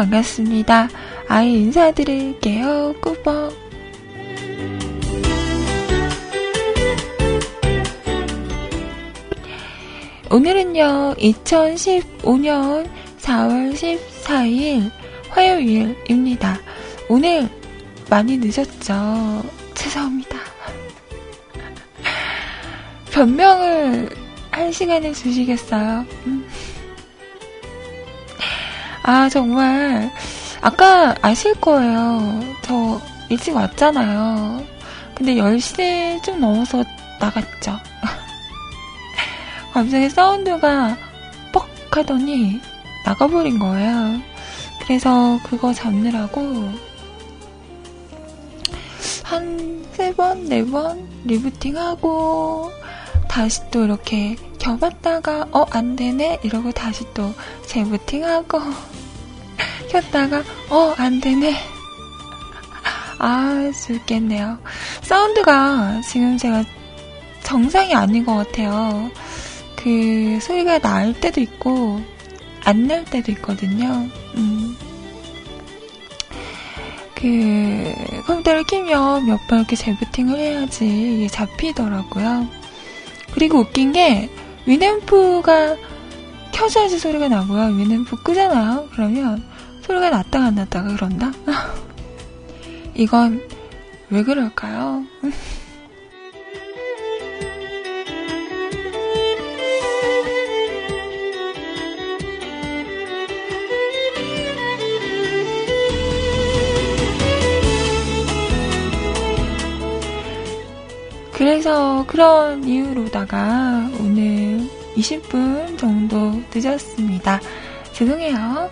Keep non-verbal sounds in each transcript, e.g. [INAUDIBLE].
반갑습니다. 아이 인사드릴게요. 꾸벅. 오늘은요, 2015년 4월 14일 화요일입니다. 오늘 많이 늦었죠. 죄송합니다. 변명을 할 시간을 주시겠어요? 음. 아, 정말. 아까 아실 거예요. 저 일찍 왔잖아요. 근데 10시 좀 넘어서 나갔죠. [LAUGHS] 갑자기 사운드가 뻑 하더니 나가버린 거예요. 그래서 그거 잡느라고 한 세 번, 네 번 리부팅하고 다시 또 이렇게 켜봤다가 어, 안 되네? 이러고 다시 또 재부팅하고 [LAUGHS] 켰다가 어, 안 되네. [LAUGHS] 아, 죽겠네요. 사운드가 지금 제가 정상이 아닌 것 같아요. 그 소리가 날 때도 있고 안 날 때도 있거든요. 음. 그 컴퓨터를 키면 몇 번 이렇게 재부팅을 해야지 이게 잡히더라고요. 그리고 웃긴 게 위앰프가 켜져야지 소리가 나고요. 위앰프 끄잖아요. 그러면 소리가 났다가 안 났다가 그런다? [LAUGHS] 이건 왜 그럴까요? [LAUGHS] 그래서 그런 이유로다가 오늘 20분 정도 늦었습니다. 죄송해요.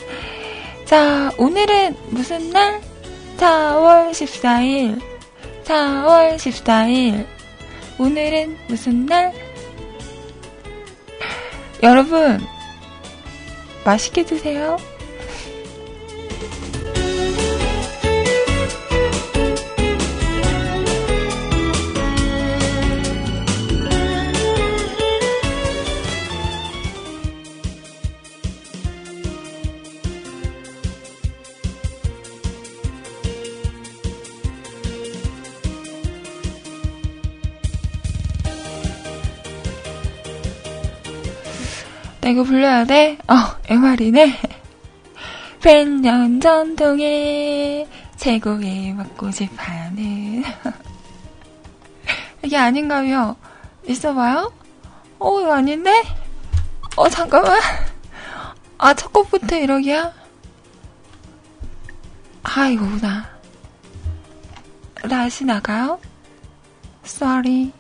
자, 오늘은 무슨 날? 4월 14일. 4월 14일. 오늘은 무슨 날? 여러분, 맛있게 드세요. 나 이거 불러야 돼? 어, MR이네. 100년 [LAUGHS] 전통의 최고의 막고집 하는. 이게 아닌가요? 있어봐요? 어, 이거 아닌데? 어, 잠깐만. [LAUGHS] 아, 첫 곡부터 이러기야? 아, 이거구나. 다시 나가요? Sorry.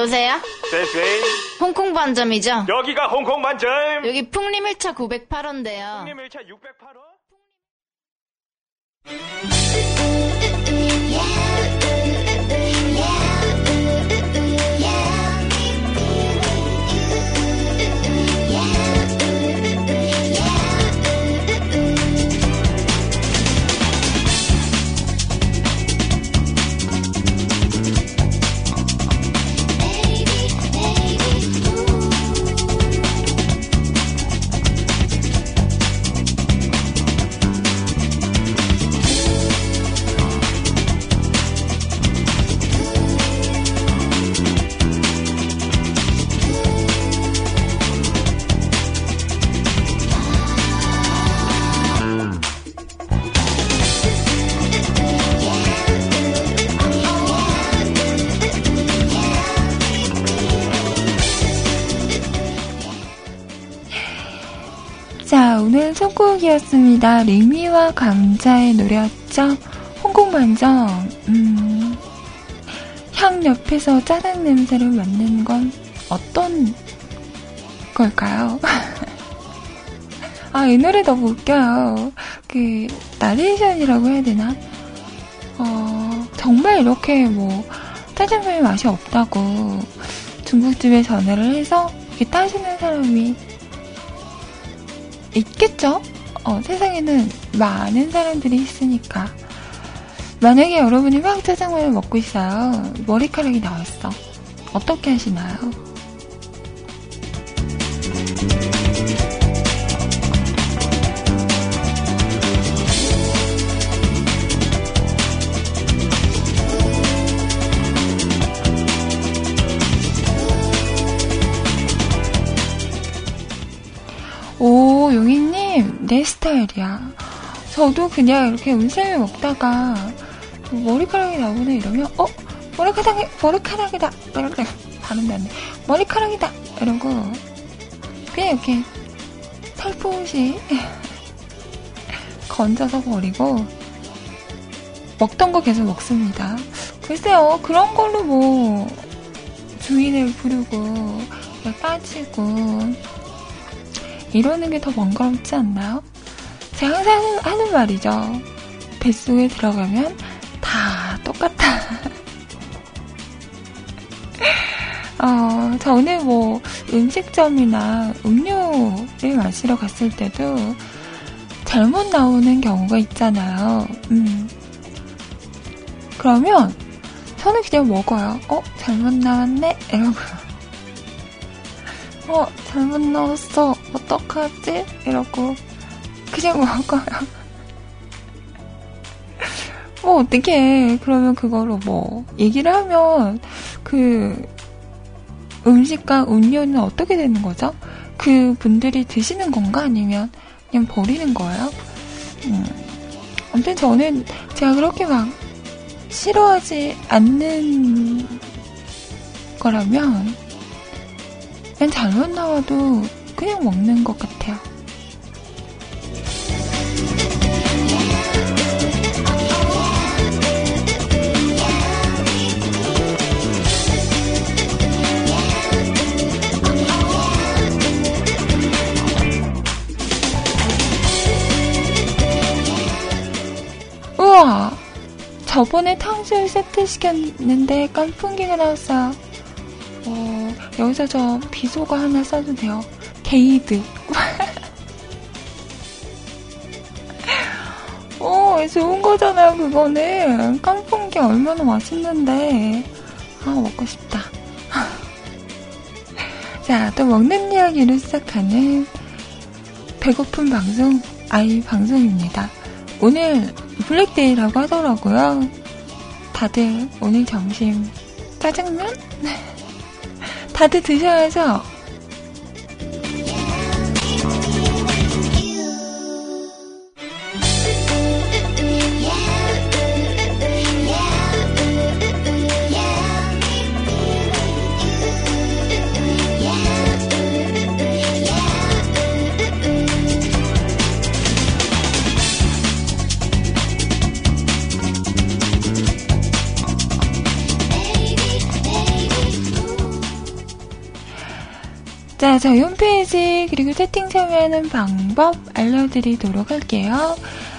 여보세요? 쎄쎄 홍콩 반점이죠? 여기가 홍콩 만점 여기 풍림 1차 908호인데요. 형님 1차 608원 곡이었습니다. 리미와 감자의 노래였죠. 홍콩 반점. 음, 향 옆에서 짜장 냄새를 맡는 건 어떤 걸까요? [LAUGHS] 아, 이 노래 너무 웃겨요. 그, 나레이션이라고 해야 되나? 어, 정말 이렇게 뭐, 짜장면의 맛이 없다고 중국집에 전화를 해서 이렇게 따지는 사람이 있겠죠? 어, 세상에는 많은 사람들이 있으니까. 만약에 여러분이 막 짜장면을 먹고 있어요. 머리카락이 나왔어. 어떻게 하시나요? 내 스타일이야. 저도 그냥 이렇게 운쌤을 먹다가 머리카락이 나오네 이러면 어 머리카락이 머리카락이다 이렇게 발음이 안 돼. 머리카락이다 이러고 그냥 이렇게 살포시 [LAUGHS] 건져서 버리고 먹던 거 계속 먹습니다. 글쎄요 그런 걸로 뭐 주인을 부르고 빠지고 이러는 게 더 번거롭지 않나요? 제가 항상 하는 말이죠. 뱃속에 들어가면 다 똑같아. [LAUGHS] 어, 저는 뭐 음식점이나 음료를 마시러 갔을 때도 잘못 나오는 경우가 있잖아요. 음. 그러면 저는 그냥 먹어요. 어, 잘못 나왔네? 이러고. [LAUGHS] 어, 잘못 나왔어. 어떡하지? 이러고. 그냥 [LAUGHS] 먹어요. 뭐, 어떻게, 그러면 그거로 뭐, 얘기를 하면, 그, 음식과 음료는 어떻게 되는 거죠? 그 분들이 드시는 건가? 아니면 그냥 버리는 거예요? 음. 아무튼 저는 제가 그렇게 막 싫어하지 않는 거라면 그냥 잘못 나와도 그냥 먹는 것 같아요. 우와! 저번에 탕수육 세트 시켰는데 깐풍기가 나왔어요. 어, 여기서 저 비속어 하나 써도 돼요. 게이드. [LAUGHS] 어, 좋은 거잖아요, 그거는. 깐풍기 얼마나 맛있는데. 아, 먹고 싶다. [LAUGHS] 자, 또 먹는 이야기로 시작하는 배고픈 방송, 아이 방송입니다. 오늘 블랙데이라고 하더라고요. 다들 오늘 점심 짜장면? [LAUGHS] 다들 드셔야죠? 저희 홈페이지 그리고 채팅 참여하는 방법 알려드리도록 할게요.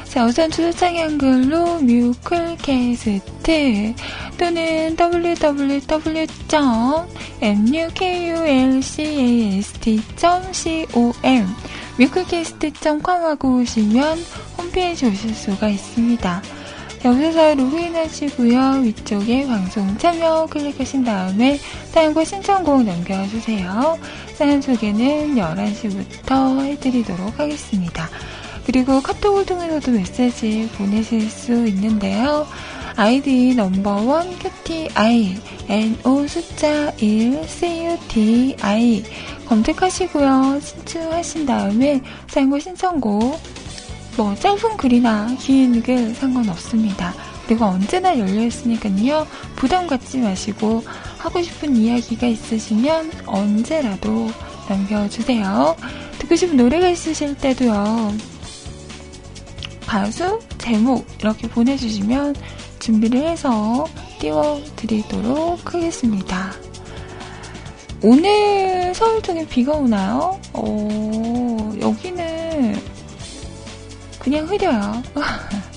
자, 우선 주소창에 한글로 뮤클캐스트 또는 www.mukulcast.com 뮤클캐스트.com 하고 오시면 홈페이지 오실 수가 있습니다. 여기서 로그인 하시고요. 위쪽에 방송 참여 클릭하신 다음에 사연과 신청곡 남겨주세요. 사연 소개는 11시부터 해드리도록 하겠습니다. 그리고 카톡을 통해서도 메시지 보내실 수 있는데요. 아이디 넘버원 QTI NO 숫자 1 CUTI 검색하시고요. 신청하신 다음에 사연과 신청곡 뭐 짧은 글이나 긴 글 상관없습니다. 그리고 언제나 열려 있으니까요. 부담 갖지 마시고 하고 싶은 이야기가 있으시면 언제라도 남겨주세요. 듣고 싶은 노래가 있으실 때도요. 가수, 제목 이렇게 보내주시면 준비를 해서 띄워드리도록 하겠습니다. 오늘 서울 쪽에 비가 오나요? 어, 여기는 그냥 흐려요. [LAUGHS]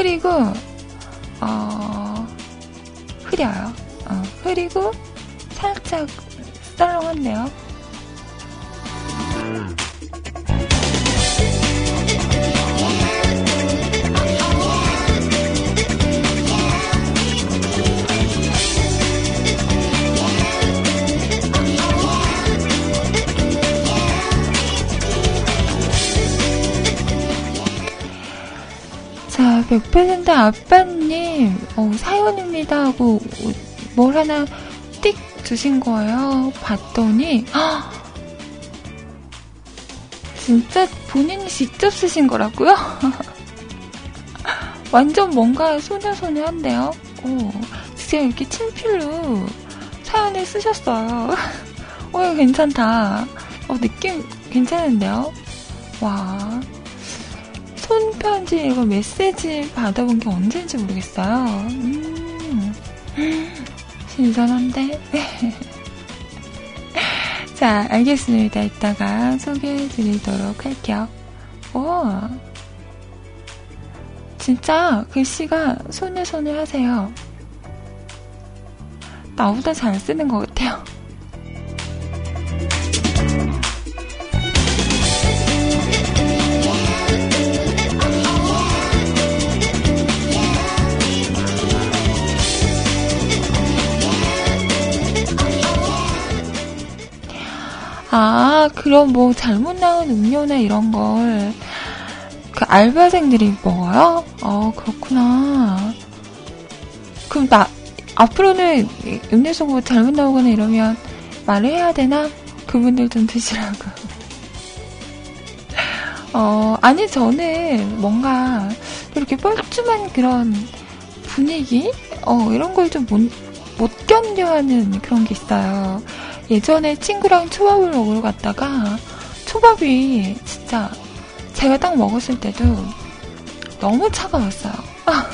흐리고, 어, 흐려요. 어, 흐리고, 살짝 썰렁한데요. 100% 아빠님, 어, 사연입니다 하고 뭘 하나 띡 주신 거예요. 봤더니, 헉! 진짜 본인이 직접 쓰신 거라고요? [LAUGHS] 완전 뭔가 소녀소녀한데요? 오, 진짜 이렇게 친필로 사연을 쓰셨어요. [LAUGHS] 어, 이거 괜찮다. 어, 느낌 괜찮은데요? 와. 손편지, 이거 메시지 받아본 게 언제인지 모르겠어요. 음, [GASPS] 신선한데? [LAUGHS] 자, 알겠습니다. 이따가 소개해 드리도록 할게요. 오. 진짜 글씨가 손에 손에 하세요. 나보다 잘 쓰는 것 같아요. 아, 그럼 뭐 잘못 나온 음료나 이런 걸 그 알바생들이 먹어요? 어, 그렇구나. 그럼 나 앞으로는 음료수 뭐 잘못 나오거나 이러면 말을 해야 되나? 그분들 좀 드시라고. [LAUGHS] 어, 아니, 저는 뭔가 이렇게 뻘쭘한 그런 분위기? 어, 이런 걸 좀 못, 못 견뎌하는 그런 게 있어요. 예전에 친구랑 초밥을 먹으러 갔다가 초밥이 진짜 제가 딱 먹었을 때도 너무 차가웠어요. 아,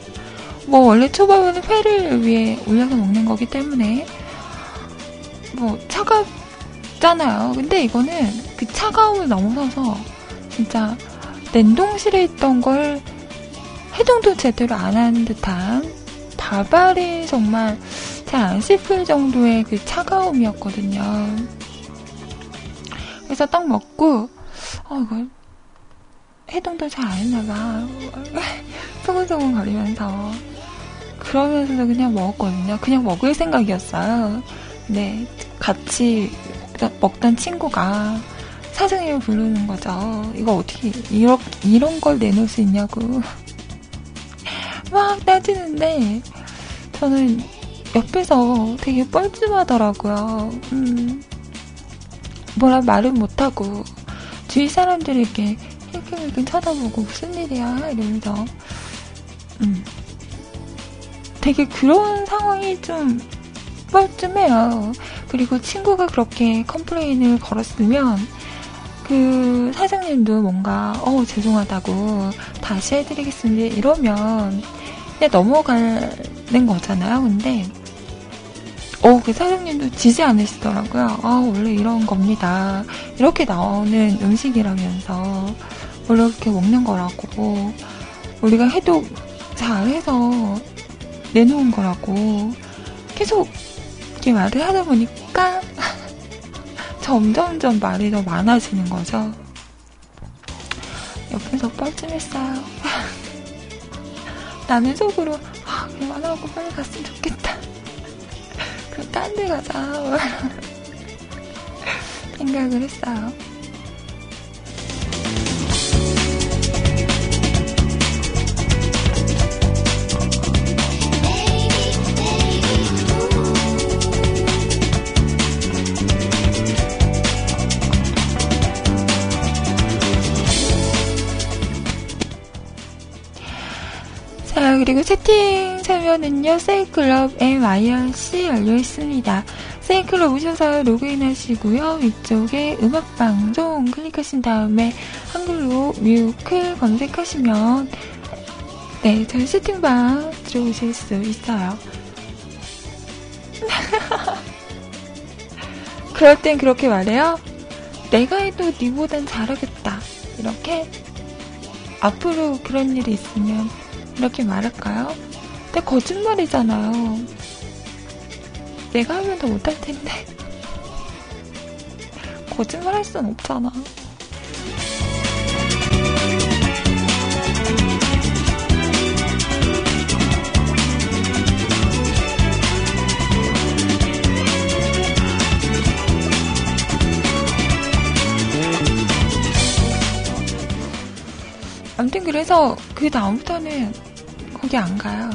[LAUGHS] 뭐 원래 초밥은 회를 위해 올려서 먹는 거기 때문에 뭐 차갑잖아요. 근데 이거는 그 차가움을 넘어서서 진짜 냉동실에 있던 걸 해동도 제대로 안 한 듯한 밥알이 정말 잘 안 씹힐 정도의 그 차가움이었거든요. 그래서 딱 먹고, 어, 이거, 해동도 잘 안 했나봐. [LAUGHS] 소근소근 거리면서. 그러면서도 그냥 먹었거든요. 그냥 먹을 생각이었어요. 네, 같이 먹던 친구가 사장님을 부르는 거죠. 이거 어떻게, 이런, 이런 걸 내놓을 수 있냐고. [LAUGHS] 막 따지는데, 저는 옆에서 되게 뻘쭘하더라고요. 음, 뭐라 말은 못하고, 주위 사람들이 이렇게 힐끔힐끔 쳐다보고, 무슨 일이야? 이러면서, 음, 되게 그런 상황이 좀 뻘쭘해요. 그리고 친구가 그렇게 complain을 걸었으면, 그 사장님도 뭔가, 어, 죄송하다고, 다시 해드리겠습니다. 이러면, 그냥 넘어가는 거잖아요. 근데, 어, 그 사장님도 지지 않으시더라고요. 아, 원래 이런 겁니다. 이렇게 나오는 음식이라면서, 원래 이렇게 먹는 거라고, 우리가 해도 잘해서 내놓은 거라고, 계속 이렇게 말을 하다 보니까, [LAUGHS] 점점점 말이 더 많아지는 거죠. 옆에서 뻘쭘했어요. [LAUGHS] 나는 속으로, 아, 그만하고 빨리 갔으면 좋겠다. 딴 데 가자. [LAUGHS] 생각을 했어요. 자, 그리고 채팅 참여는요, 세이클럽 MIRC 열려 있습니다. 세이클럽 오셔서 로그인 하시고요. 위쪽에 음악방송 클릭하신 다음에 한글로 뮤클 검색하시면, 네, 저희 채팅방 들어오실 수 있어요. [LAUGHS] 그럴 땐 그렇게 말해요. 내가 해도 니보단 잘하겠다. 이렇게 앞으로 그런 일이 있으면 이렇게 말할까요? 근데 거짓말이잖아요. 내가 하면 더 못할 텐데. 거짓말 할 순 없잖아. 아무튼 그래서 그 다음부터는 거기 안 가요.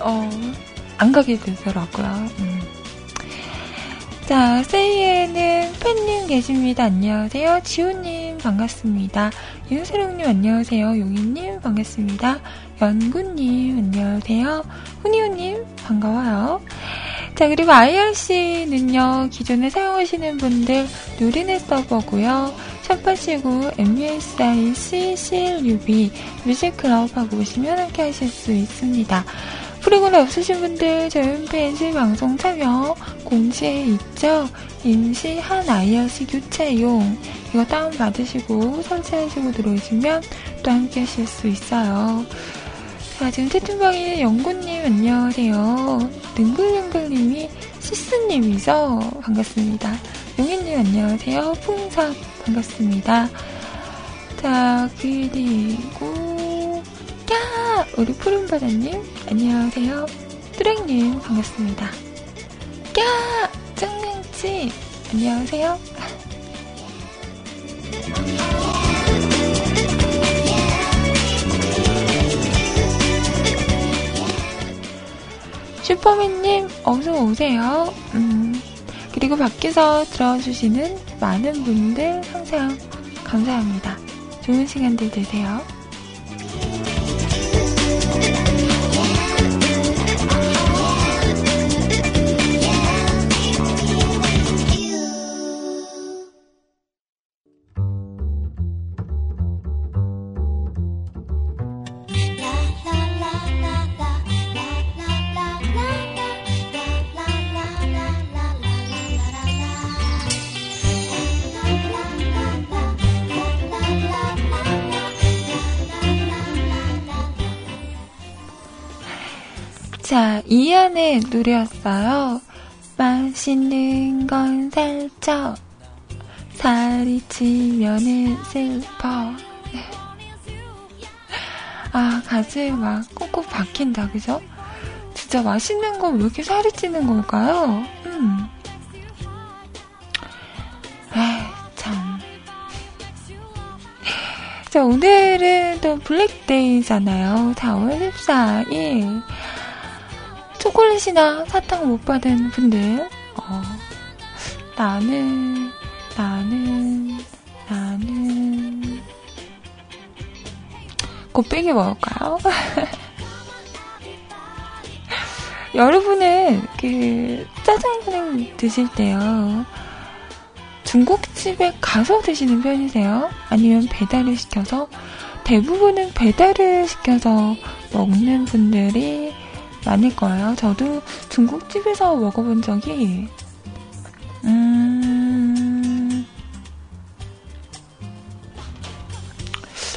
어, 안 가게 되더라고요. 음. 자, 세이에는 팬님 계십니다. 안녕하세요. 지호님 반갑습니다. 윤세롱님 안녕하세요. 용희님 반갑습니다. 연구님 안녕하세요. 훈이호님 반가워요. 자, 그리고 IRC는요, 기존에 사용하시는 분들 누리넷 서버고요. 샵하시고 MUSI CCLUB 뮤직클럽 하고 오시면 함께 하실 수 있습니다. 프로그램 없으신 분들 저희 홈페이지 방송 참여 공지에 있죠. 임시 한 IRC 교체용 이거 다운받으시고 설치하시고 들어오시면 또 함께 하실 수 있어요. 자, 지금 채팅방에 영구님 안녕하세요. 능글능글님이 시스님이죠. 반갑습니다. 용희님 안녕하세요. 풍선 반갑습니다. 자, 그리고 야! 우리 푸른바다님 안녕하세요. 뚜랭님 반갑습니다. 야! 짱냉치 안녕하세요. 슈퍼맨님 어서 오세요. 음, 그리고 밖에서 들어주시는 많은 분들 항상 감사합니다. 좋은 시간들 되세요. 자, 이안의 노래였어요. 맛있는 건 살쪄. 살이 찌면은 슬퍼. [LAUGHS] 아, 가지에 막 꼭꼭 박힌다, 그죠? 진짜 맛있는 건 왜 이렇게 살이 찌는 걸까요? 음. 에이, 참. 자, 오늘은 또 블랙데이잖아요. 4월 14일. 초콜릿이나 사탕 못 받은 분들, 어, 나는, 나는, 나는, 곱빼기 먹을까요? [LAUGHS] 여러분은 그 짜장면 드실 때요. 중국집에 가서 드시는 편이세요? 아니면 배달을 시켜서? 대부분은 배달을 시켜서 먹는 분들이 많을 거예요. 저도 중국집에서 먹어본 적이, 음,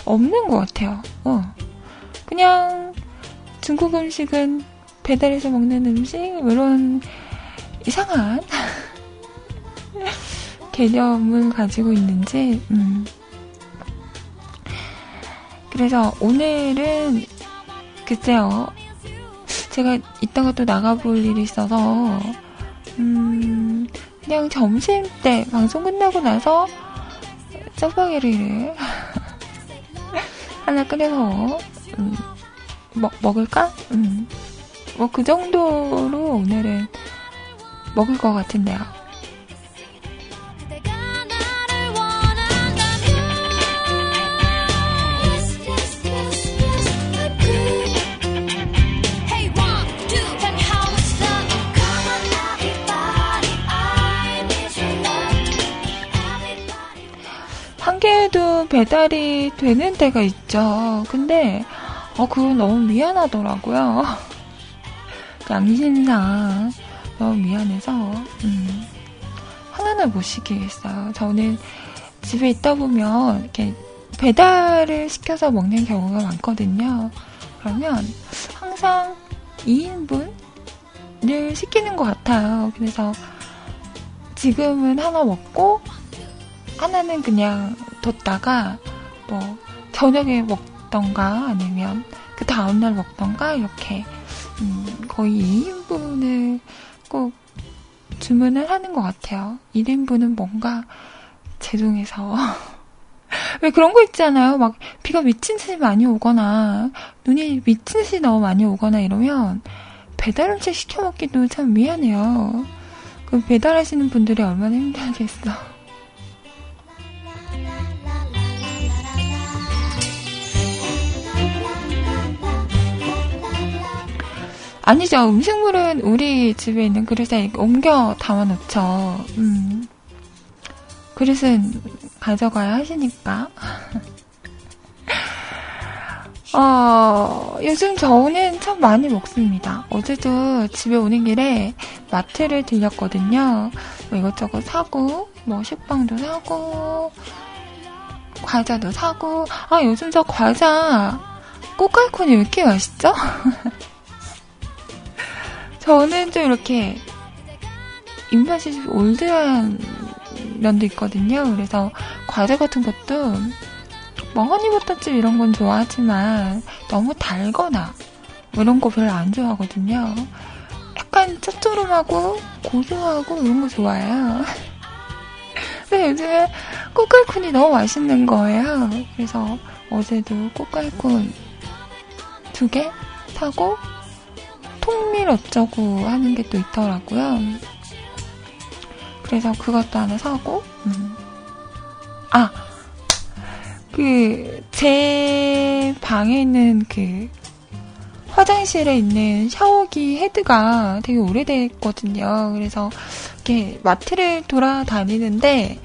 없는 것 같아요. 어. 그냥 중국 음식은 배달해서 먹는 음식, 이런 이상한 [LAUGHS] 개념을 가지고 있는지, 음. 그래서 오늘은, 글쎄요, 제가 이따가 또 나가볼 일이 있어서, 음, 그냥 점심 때 방송 끝나고 나서 짜파게리를 [LAUGHS] 하나 끓여서, 음, 먹, 먹을까? 음, 뭐 그 정도로 오늘은 먹을 것 같은데요. 배달이 되는 때가 있죠. 근데, 어, 그건 너무 미안하더라고요. [LAUGHS] 양심상 너무 미안해서, 음, 하나는 못 시키겠어요. 저는 집에 있다 보면, 이렇게 배달을 시켜서 먹는 경우가 많거든요. 그러면 항상 2인분을 시키는 것 같아요. 그래서 지금은 하나 먹고, 하나는 그냥 뒀다가 뭐 저녁에 먹던가 아니면 그 다음날 먹던가 이렇게 음, 거의 2인분을 꼭 주문을 하는 것 같아요. 1인분은 뭔가 죄송해서 [LAUGHS] 왜 그런 거 있잖아요. 막 비가 미친 듯이 많이 오거나 눈이 미친 듯이 너무 많이 오거나 이러면 배달 음식 시켜 먹기도 참 미안해요. 그 배달하시는 분들이 얼마나 힘들겠어. 아니죠. 음식물은 우리 집에 있는 그릇에 옮겨 담아놓죠. 음. 그릇은 가져가야 하시니까. [LAUGHS] 어, 요즘 저는 참 많이 먹습니다. 어제도 집에 오는 길에 마트를 들렸거든요. 뭐 이것저것 사고, 뭐 식빵도 사고, 과자도 사고. 아, 요즘 저 과자 꽃갈콘이 왜 이렇게 맛있죠? [LAUGHS] 저는 좀 이렇게 입맛이 좀 올드한 면도 있거든요. 그래서 과자 같은 것도 뭐 허니버터칩 이런 건 좋아하지만 너무 달거나 뭐 이런 거 별로 안 좋아하거든요. 약간 짭조름하고 고소하고 이런 거 좋아해요. [LAUGHS] 근데 요즘에 꽃갈콘이 너무 맛있는 거예요. 그래서 어제도 꽃갈콘 두 개 사고 통밀 어쩌고 하는 게 또 있더라고요. 그래서 그것도 하나 사고, 음. 아, 그, 제 방에 있는 그, 화장실에 있는 샤워기 헤드가 되게 오래됐거든요. 그래서, 이렇게 마트를 돌아다니는데,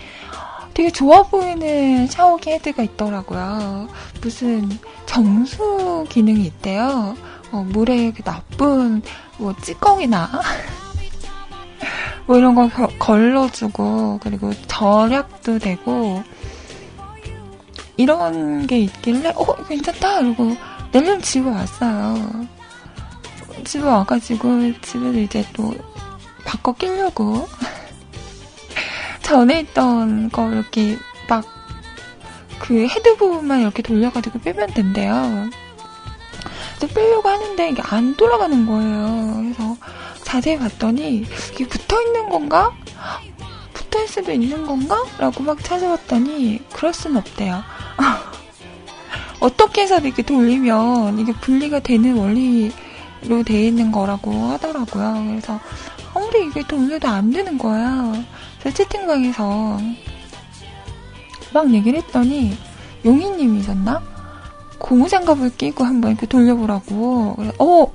되게 좋아 보이는 샤워기 헤드가 있더라고요. 무슨 정수 기능이 있대요. 어, 물에 그 나쁜 뭐 찌꺼기나 뭐 이런 거 걸러주고 그리고 절약도 되고 이런 게 있길래 어 괜찮다 그러고 내년 집에 왔어요. 집에 와가지고 집에서 이제 또 바꿔 끼려고 [LAUGHS] 전에 있던 거 이렇게 막 그 헤드 부분만 이렇게 돌려가지고 빼면 된대요. 빼려고 하는데 이게 안 돌아가는 거예요. 그래서 자세히 봤더니 이게 붙어 있는 건가? 붙어 있을 수도 있는 건가? 라고 막 찾아봤더니 그럴 순 없대요. [LAUGHS] 어떻게 해서 이렇게 돌리면 이게 분리가 되는 원리로 되어 있는 거라고 하더라고요. 그래서 아무리 이게 돌려도 안 되는 거예요. 그래서 채팅방에서 막 얘기를 했더니 용희님이셨나? 고무장갑을 끼고 한번 이렇게 돌려보라고. 어,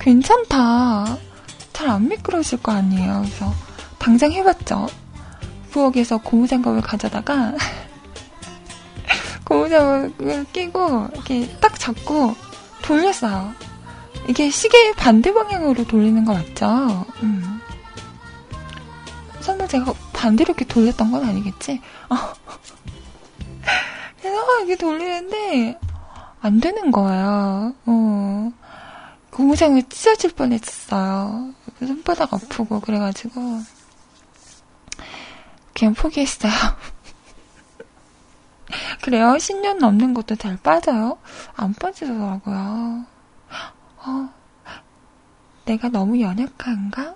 괜찮다. 잘 안 미끄러질 거 아니에요. 그래서 당장 해봤죠. 부엌에서 고무장갑을 가져다가 [LAUGHS] 고무장갑을 끼고 이렇게 딱 잡고 돌렸어요. 이게 시계 반대 방향으로 돌리는 거 맞죠? 음. 설마 제가 반대로 이렇게 돌렸던 건 아니겠지? [LAUGHS] 어. 그래서 이렇게 돌리는데 안 되는 거예요. 어. 고무장을 찢어질 뻔했어요. 손바닥 아프고 그래가지고 그냥 포기했어요. [LAUGHS] 그래요? 10년 넘는 것도 잘 빠져요? 안 빠지더라고요. 어, 내가 너무 연약한가?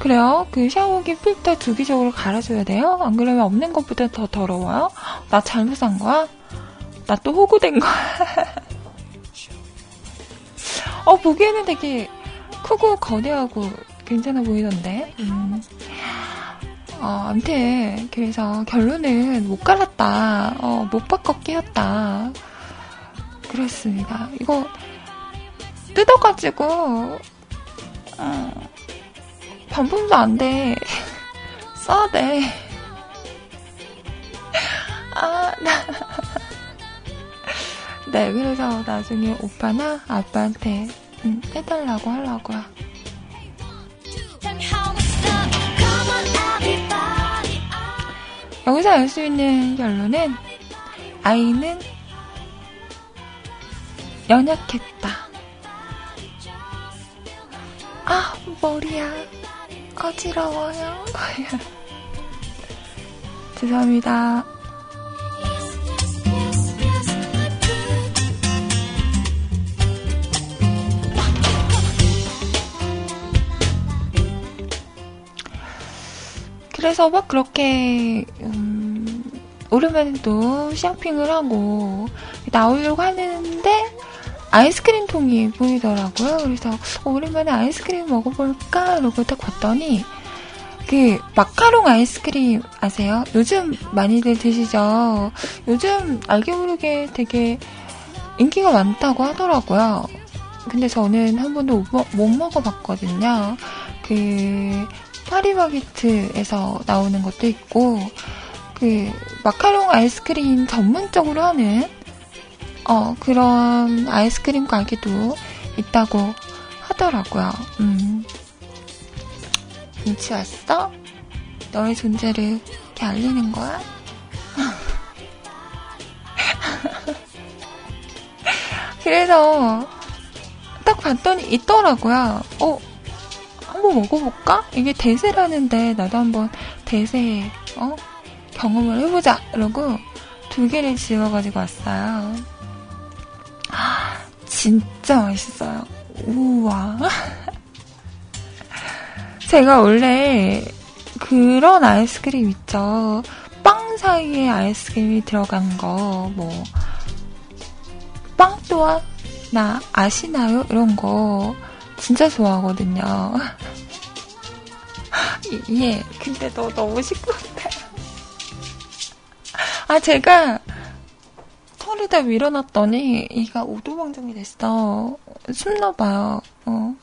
그래요? 그 샤워기 필터 주기적으로 갈아줘야 돼요? 안 그러면 없는 것보다 더 더러워요? 나 잘못 산 거야? 나 또 호구된 거야? [LAUGHS] 어, 보기에는 되게 크고 거대하고 괜찮아 보이던데? 음. 어, 암튼, 그래서 결론은 못 갈았다. 어, 못 바꿔 끼웠다. 그렇습니다. 이거 뜯어가지고, 어, 반품도 안 돼. 써야 돼. 아, 나. 네, 그래서 나중에 오빠나 아빠한테 음, 해달라고 하려고요. 여기서 알 수 있는 결론은 아이는 연약했다. 아, 머리야. 어지러워요. [LAUGHS] 죄송합니다. 그래서 막 그렇게 음, 오랜만에도 쇼핑을 하고 나오려고 하는데 아이스크림 통이 보이더라고요. 그래서 어, 오랜만에 아이스크림 먹어볼까? 이러고 딱 봤더니 그 마카롱 아이스크림 아세요? 요즘 많이들 드시죠? 요즘 알게 모르게 되게 인기가 많다고 하더라고요. 근데 저는 한 번도 못 먹어봤거든요. 그 파리바게트에서 나오는 것도 있고 그 마카롱 아이스크림 전문적으로 하는 어 그런 아이스크림 가게도 있다고 하더라고요. 음. 눈치 왔어? 너의 존재를 이렇게 알리는 거야? [LAUGHS] 그래서 딱 봤더니 있더라고요. 어, 한번 먹어볼까? 이게 대세라는데 나도 한번 대세 어 경험을 해보자. 이러고 두 개를 지어가지고 왔어요. 진짜 맛있어요. 우와. 제가 원래 그런 아이스크림 있죠. 빵 사이에 아이스크림이 들어간 거, 뭐, 빵 또한 나 아시나요? 이런 거 진짜 좋아하거든요. [LAUGHS] 예, 근데 너 너무 시끄럽다. 아, 제가 털에다 밀어놨더니 이가 오도방정이 됐어. 춥나봐요. 어.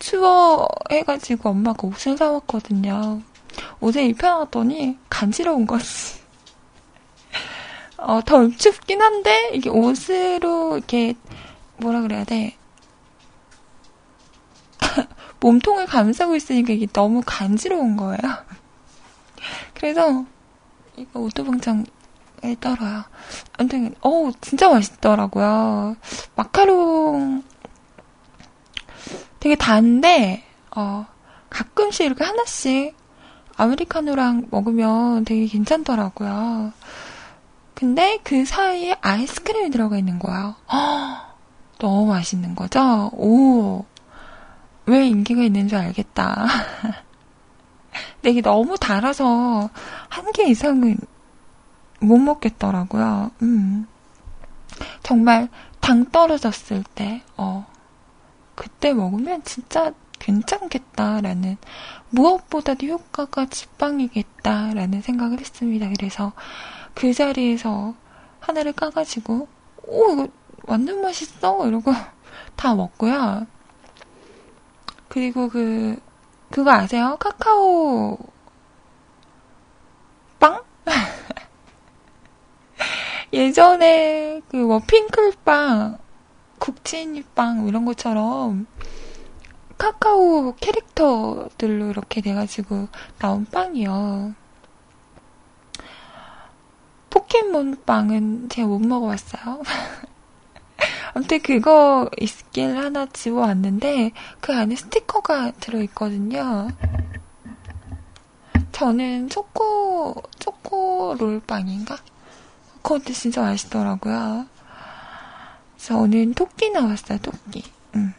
추워 해가지고 엄마가 옷을 사왔거든요. 옷에 입혀놨더니 간지러운 거지. 어, 덜 춥긴 한데, 이게 옷으로 이렇게, 뭐라 그래야 돼. [LAUGHS] 몸통을 감싸고 있으니까 이게 너무 간지러운 거예요. 그래서, 이거 오토방정 에 떨어요. 아무튼, 어우, 진짜 맛있더라고요. 마카롱, 되게 단데, 어, 가끔씩 이렇게 하나씩 아메리카노랑 먹으면 되게 괜찮더라고요. 근데 그 사이에 아이스크림이 들어가 있는 거야. 허, [GASPS] 너무 맛있는 거죠? 오, 왜 인기가 있는 줄 알겠다. [LAUGHS] 근데 이게 너무 달아서 한 개 이상은 못 먹겠더라고요. 음. 정말 당 떨어졌을 때, 어, 그때 먹으면 진짜 괜찮겠다라는 무엇보다도 효과가 지방이겠다라는 생각을 했습니다. 그래서 그 자리에서 하나를 까가지고 오 이거 완전 맛있어 이러고 [LAUGHS] 다 먹고요. 그리고 그 그거 아세요? 카카오 빵? [LAUGHS] 예전에 그 뭐 핑클빵 국진빵 이런 것처럼 카카오 캐릭터들로 이렇게 돼가지고 나온 빵이요. 포켓몬 빵은 제가 못 먹어봤어요. [LAUGHS] 아무튼 그거 있길 하나 지워왔는데 그 안에 스티커가 들어있거든요. 저는 초코, 초코 롤빵인가? 그것도 진짜 맛있더라고요. 저는 토끼 나왔어요, 토끼. 응.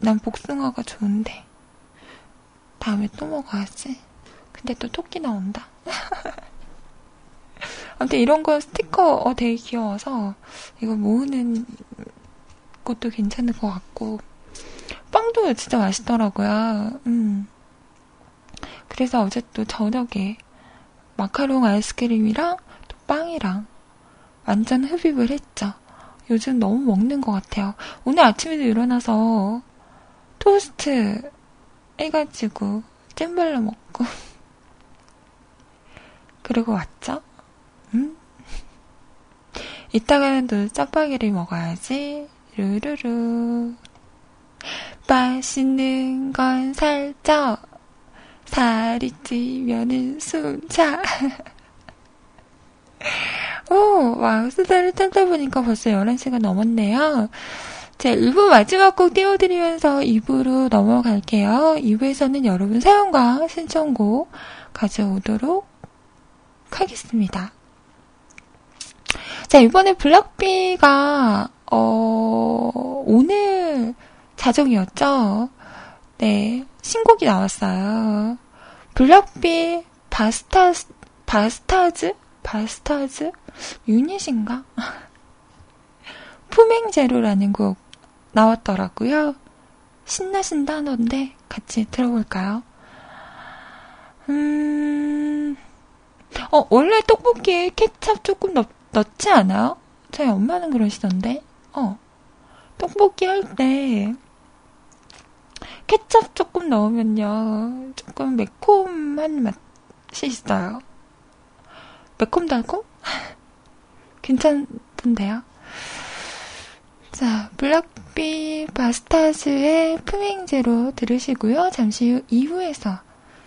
난 복숭아가 좋은데. 다음에 또 먹어야지. 근데 또 토끼 나온다. [LAUGHS] 아무튼 이런 거 스티커 어, 되게 귀여워서 이거 모으는 것도 괜찮을 것 같고 빵도 진짜 맛있더라고요. 음. 그래서 어제 또 저녁에 마카롱 아이스크림이랑 또 빵이랑 완전 흡입을 했죠. 요즘 너무 먹는 것 같아요. 오늘 아침에도 일어나서 토스트 해가지고 잼 발라 먹고 [LAUGHS] 그리고 왔죠? 음? [LAUGHS] 이따가는 또 짜파게티를 먹어야지. 루루루. 맛있는 건 살쪄. 살이 찌면은 숨차. [LAUGHS] 오, 와, 수다를 찾다 보니까 벌써 11시가 넘었네요. 자, 1부 마지막 곡 띄워드리면서 2부로 넘어갈게요. 2부에서는 여러분 사연과 신청곡 가져오도록 하겠습니다. 자, 이번에 블락비가, 어, 오늘 자정이었죠? 네, 신곡이 나왔어요. 블락비 바스타스, 바스타즈? 바스타즈? 유닛인가? 품행제로라는 곡 나왔더라고요. 신나신다던데 같이 들어볼까요? 음, 어, 원래 떡볶이에 케찹 조금 넣, 넣지 않아요? 저희 엄마는 그러시던데, 어. 떡볶이 할 때, 케찹 조금 넣으면요, 조금 매콤한 맛이 있어요. 매콤달콤? 괜찮던데요? 자, 블락비 바스타즈의 품행제로 들으시고요. 잠시 후 2부에서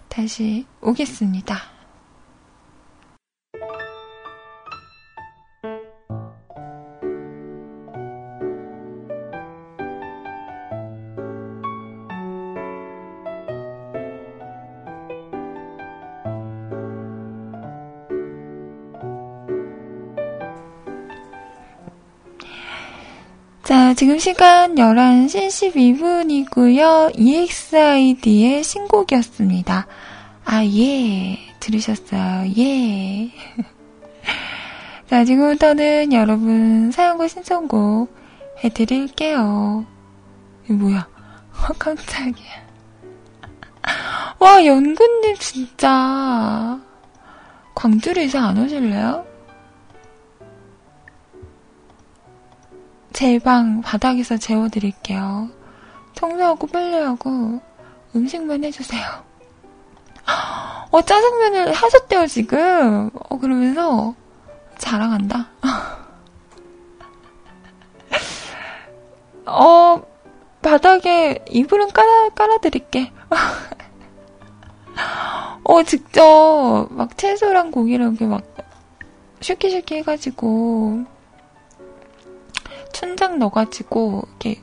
다시 오겠습니다. 지금 시간 11시 12분이고요. EXID의 신곡이었습니다. 아, 예. 들으셨어요. 예. [LAUGHS] 자, 지금부터는 여러분 사연과 신청곡 해드릴게요. 이 뭐야. 깜짝이야. [LAUGHS] 와, 연근님 진짜. 광주로 이사 안 오실래요? 제 방 바닥에서 재워드릴게요. 청소하고 빨래하고 음식만 해주세요. 어, 짜장면을 하셨대요, 지금. 어, 그러면서 자랑한다. [LAUGHS] 어, 바닥에 이불은 깔아, 깔아드릴게. [LAUGHS] 어, 직접 막 채소랑 고기를 이렇게 막 슈키슈키 해가지고 춘장 넣어가지고 이렇게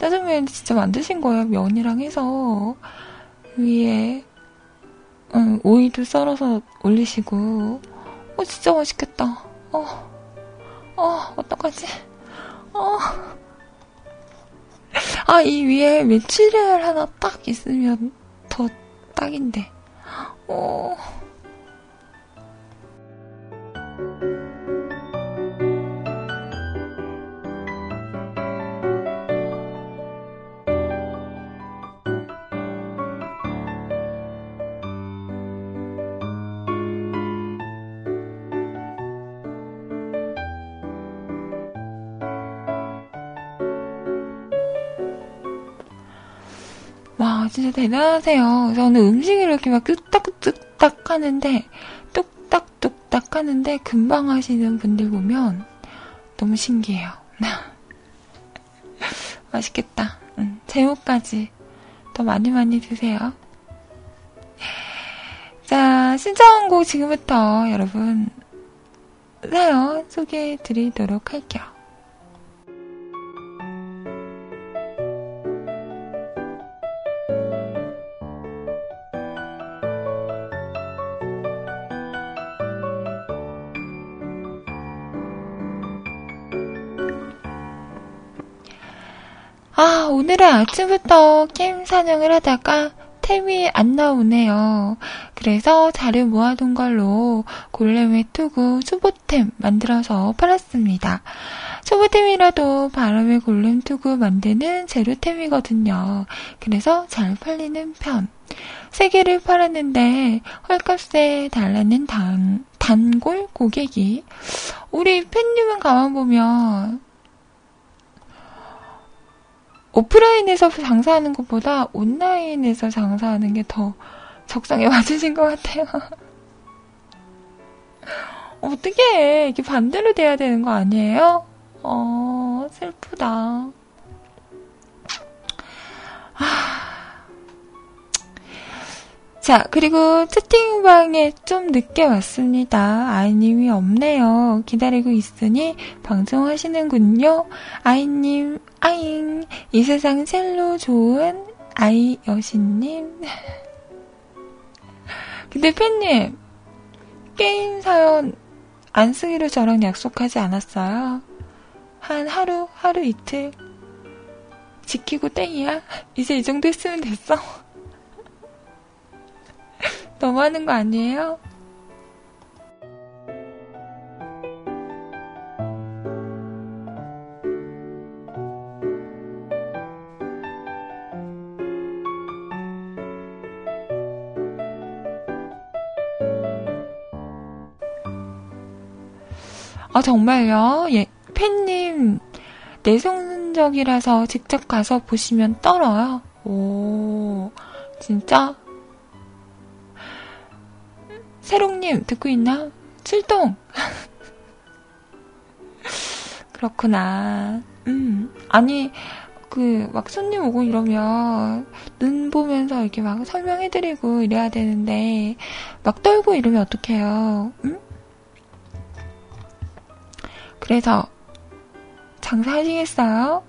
짜장면 진짜 만드신 거예요. 면이랑 해서 위에 응, 오이도 썰어서 올리시고 어 진짜 맛있겠다. 어, 어 어떡하지? 어. 아, 이 위에 메추리알 하나 딱 있으면 더 딱인데. 어. 진짜 대단하세요. 저는 음식을 이렇게 막 뚝딱뚝딱 하는데, 뚝딱뚝딱 하는데, 금방 하시는 분들 보면 너무 신기해요. [LAUGHS] 맛있겠다. 응, 제목까지 더 많이 많이 드세요. 자, 신청곡 지금부터 여러분 사연 소개해 드리도록 할게요. 오늘은 아침부터 게임 사냥을 하다가 템이 안 나오네요. 그래서 자료 모아둔 걸로 골렘의 투구 초보템 만들어서 팔았습니다. 초보템이라도 바람의 골렘 투구 만드는 재료템이거든요. 그래서 잘 팔리는 편. 세 개를 팔았는데 헐값에 달라는 단, 단골 고객이 우리 팬님은 가만 보면 오프라인에서 장사하는 것보다 온라인에서 장사하는 게 더 적성에 [LAUGHS] 맞으신 것 같아요. 어떻게 이게 반대로 돼야 되는 거 아니에요? 어, 슬프다. 자, 그리고 채팅방에 좀 늦게 왔습니다. 아이님이 없네요. 기다리고 있으니 방송하시는군요. 아이님, 아잉. 이 세상 셀로 좋은 아이 여신님. [LAUGHS] 근데 팬님, 게임 사연 안 쓰기로 저랑 약속하지 않았어요? 한 하루, 하루 이틀. 지키고 땡이야? 이제 이 정도 했으면 됐어. [LAUGHS] 너무 하는 거 아니에요? 아, 정말요? 예, 팬님, 내성적이라서 직접 가서 보시면 떨어요. 오, 진짜? 새롱님, 듣고 있나? 출동! [LAUGHS] 그렇구나. 음, 아니, 그, 막 손님 오고 이러면, 눈 보면서 이렇게 막 설명해드리고 이래야 되는데, 막 떨고 이러면 어떡해요? 음? 그래서 장사하시겠어요?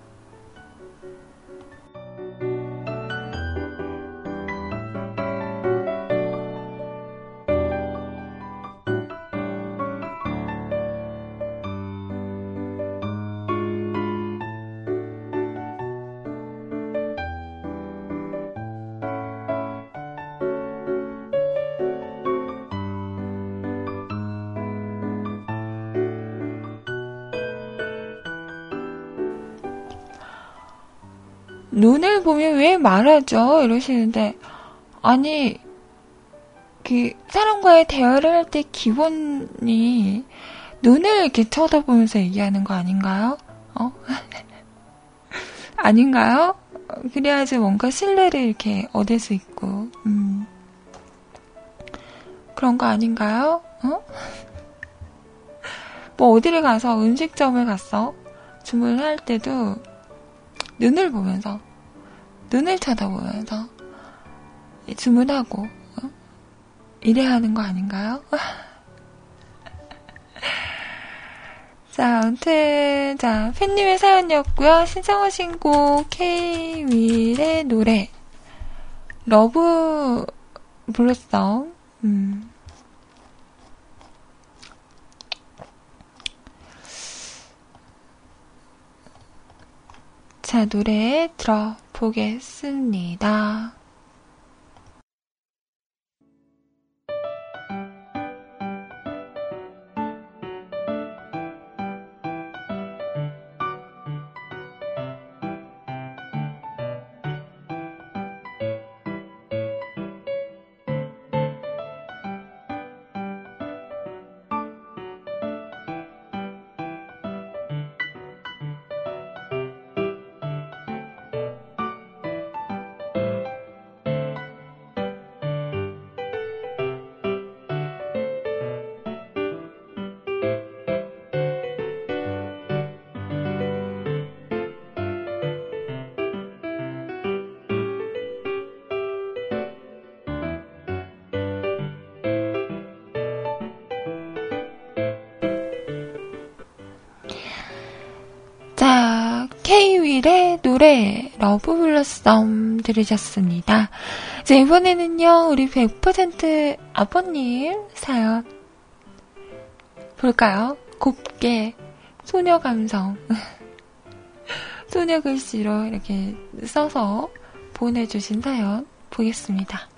눈을 보면 왜 말하죠? 이러시는데, 아니, 그, 사람과의 대화를 할 때 기본이 눈을 이렇게 쳐다보면서 얘기하는 거 아닌가요? 어? [LAUGHS] 아닌가요? 그래야지 뭔가 신뢰를 이렇게 얻을 수 있고, 음. 그런 거 아닌가요? 어? 뭐 어디를 가서 음식점을 갔어? 주문을 할 때도 눈을 보면서, 눈을 쳐다보면서 주문하고, 어? 이래야 하는 거 아닌가요? [LAUGHS] 자, 아무튼, 자, 팬님의 사연이었고요. 신청하신 곡, K-윌의 노래, Love Blossom, 음. 자, 노래 들어보겠습니다. 노래, Love Blossom 들으셨습니다. 자, 이번에는요, 우리 100% 아버님 사연 볼까요? 곱게, 소녀 감성. 소녀 글씨로 이렇게 써서 보내주신 사연 보겠습니다.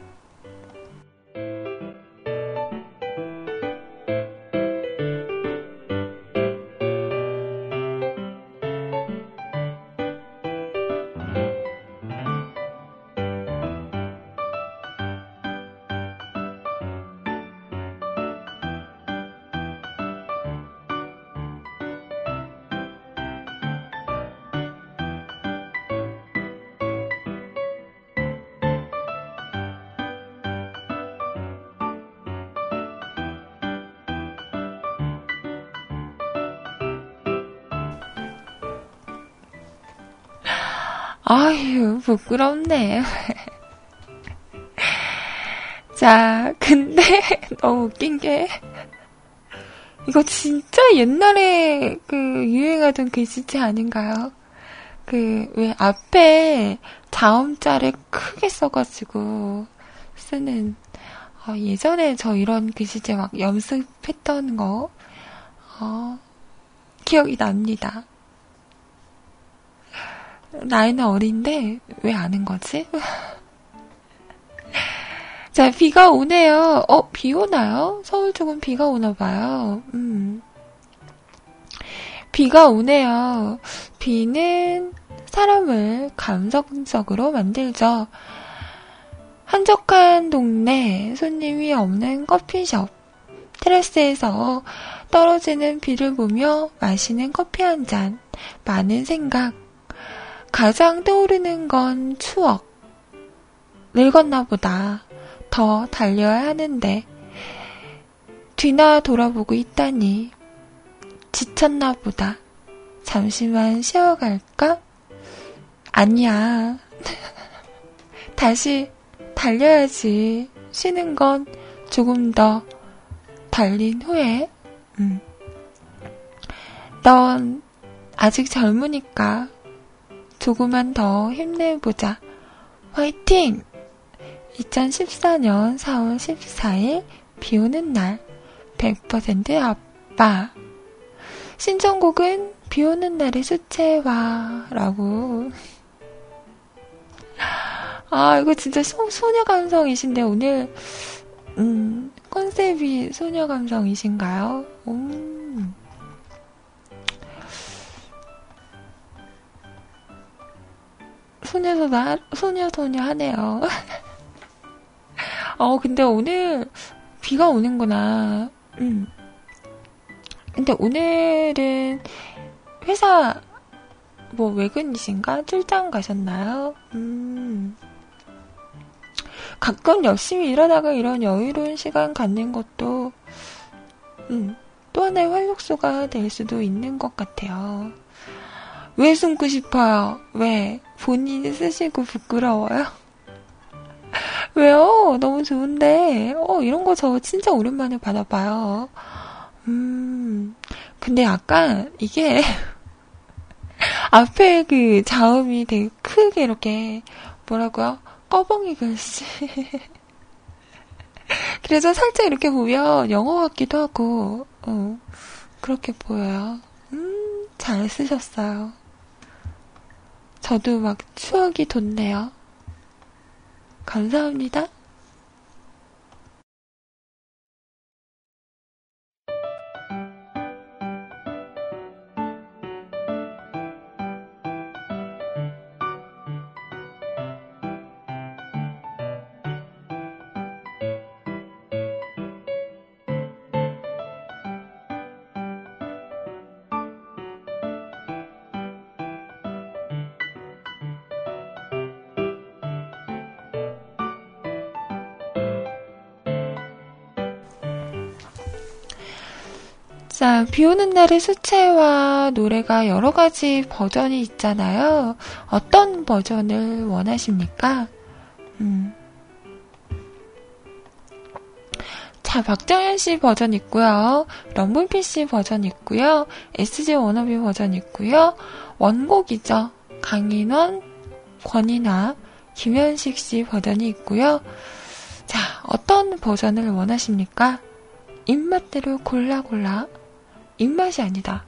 부끄럽네. [LAUGHS] 자, 근데 [LAUGHS] 너무 웃긴 게 이거 진짜 옛날에 그 유행하던 글씨체 아닌가요? 그 왜 앞에 자음자를 크게 써가지고 쓰는 어, 예전에 저 이런 글씨체 막 연습했던 거 어, 기억이 납니다. 나이는 어린데 왜 아는 거지? [LAUGHS] 자, 비가 오네요. 어, 비 오나요? 서울 쪽은 비가 오나 봐요. 음. 비가 오네요. 비는 사람을 감성적으로 만들죠. 한적한 동네, 손님이 없는 커피숍, 테라스에서 떨어지는 비를 보며 마시는 커피 한 잔, 많은 생각. 가장 떠오르는 건 추억. 늙었나 보다. 더 달려야 하는데. 뒤나 돌아보고 있다니. 지쳤나 보다. 잠시만 쉬어갈까? 아니야. [LAUGHS] 다시 달려야지. 쉬는 건 조금 더 달린 후에, 음. 넌 아직 젊으니까 조금만 더 힘내보자. 화이팅! 2014년 4월 14일 비 오는 날 100% 아빠 신청곡은 비 오는 날의 수채화 라고 아 이거 진짜 소, 소녀 감성이신데 오늘 음 컨셉이 소녀 감성이신가요? 음. 소녀소녀 소녀소녀 하네요. 어, 근데 오늘 비가 오는구나. 음. 근데 오늘은 회사 뭐 외근이신가? 출장 가셨나요? 음. 가끔 열심히 일하다가 이런 여유로운 시간 갖는 것도 음, 또 하나의 활력소가 될 수도 있는 것 같아요. 왜 숨고 싶어요? 왜? 본인이 쓰시고 부끄러워요? [LAUGHS] 왜요? 너무 좋은데. 어, 이런 거 저 진짜 오랜만에 받아봐요. 음, 근데 약간 이게 [LAUGHS] 앞에 그 자음이 되게 크게 이렇게 뭐라고요? 꺼벙이 글씨. [LAUGHS] 그래서 살짝 이렇게 보면 영어 같기도 하고, 어, 그렇게 보여요. 음, 잘 쓰셨어요. 저도 막 추억이 돋네요. 감사합니다. 자, 비 오는 날의 수채화 노래가 여러 가지 버전이 있잖아요. 어떤 버전을 원하십니까? 음. 자, 박정현 씨 버전 있고요. 럼블피 씨 버전 있고요. SG 워너비 버전 있고요. 원곡이죠. 강인원, 권이나, 김현식 씨 버전이 있고요. 자, 어떤 버전을 원하십니까? 입맛대로 골라 골라 입맛이 아니다.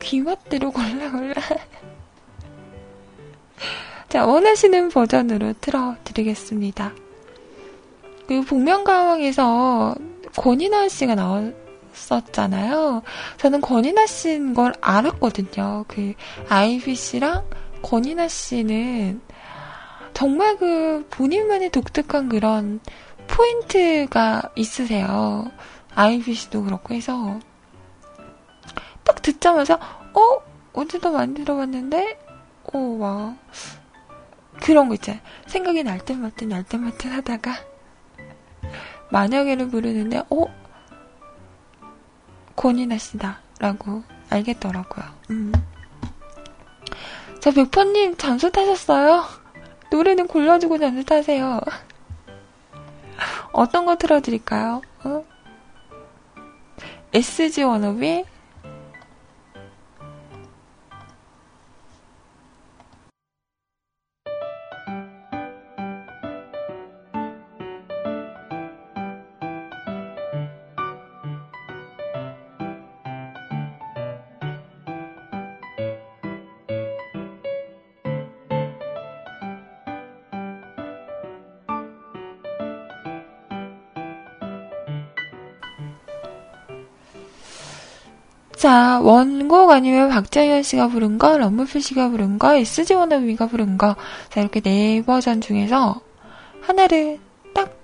귀맛대로 골라 골라. [LAUGHS] 자, 원하시는 버전으로 틀어드리겠습니다. 그 복면가왕에서 권인아 씨가 나왔었잖아요. 저는 권인아 씨인 걸 알았거든요. 그 아이비 씨랑 권인아 씨는 정말 그 본인만의 독특한 그런 포인트가 있으세요. 아이비 씨도 그렇고 해서 딱 듣자마자 어 어디도 많이 들어봤는데 어와 그런 거 있잖아요. 생각이 날듯말듯날듯말듯 하다가 만약에를 부르는데 어 권이나 씨다 라고 알겠더라고요. 음. 자 백퍼님 잠수 타셨어요? 노래는 골라주고 잠수 타세요. 어떤 거 틀어드릴까요? 어? SG 워너비 자, 원곡 아니면 박자현 씨가 부른 거, 럼블필 씨가 부른 거, SG 워너비가 부른 거. 자, 이렇게 네 버전 중에서 하나를 딱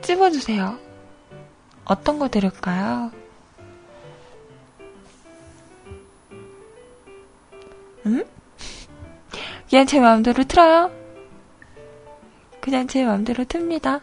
집어주세요. 어떤 거 들을까요? 음? 그냥 제 마음대로 틀어요? 그냥 제 마음대로 틉니다.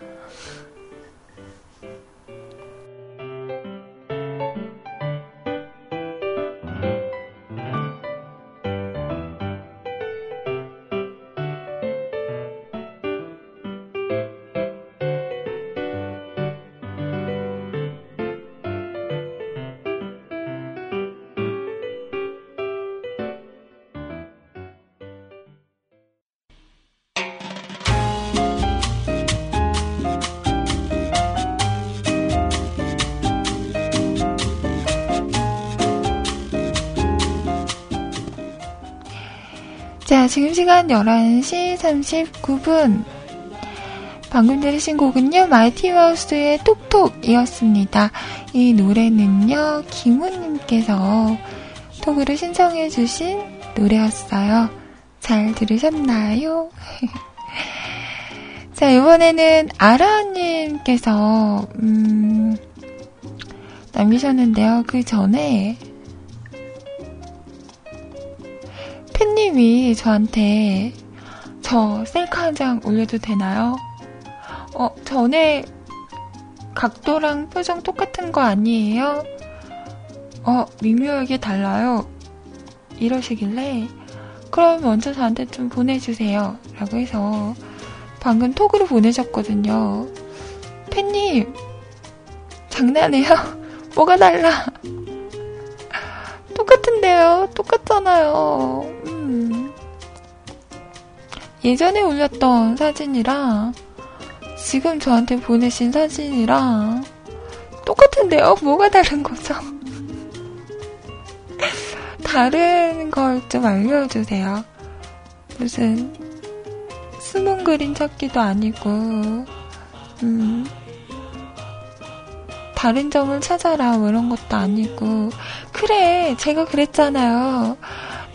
지금 시간 11시 39분. 방금 들으신 곡은요, 마이티 마우스의 톡톡이었습니다. 이 노래는요, 김우님께서 톡으로 신청해주신 노래였어요. 잘 들으셨나요? [LAUGHS] 자, 이번에는 아라님께서, 음, 남기셨는데요. 그 전에, 팬님이 저한테 저 셀카 한 장 올려도 되나요? 어, 전에 각도랑 표정 똑같은 거 아니에요? 어, 미묘하게 달라요. 이러시길래, 그럼 먼저 저한테 좀 보내주세요. 라고 해서 방금 톡으로 보내셨거든요. 팬님, 장난해요? 뭐가 달라? 똑같은데요? 똑같잖아요. 음. 예전에 올렸던 사진이랑 지금 저한테 보내신 사진이랑 똑같은데요? 뭐가 다른 거죠? [LAUGHS] 다른 걸 좀 알려주세요. 무슨 숨은 그림 찾기도 아니고, 음, 다른 점을 찾아라 뭐 이런 것도 아니고 그래 제가 그랬잖아요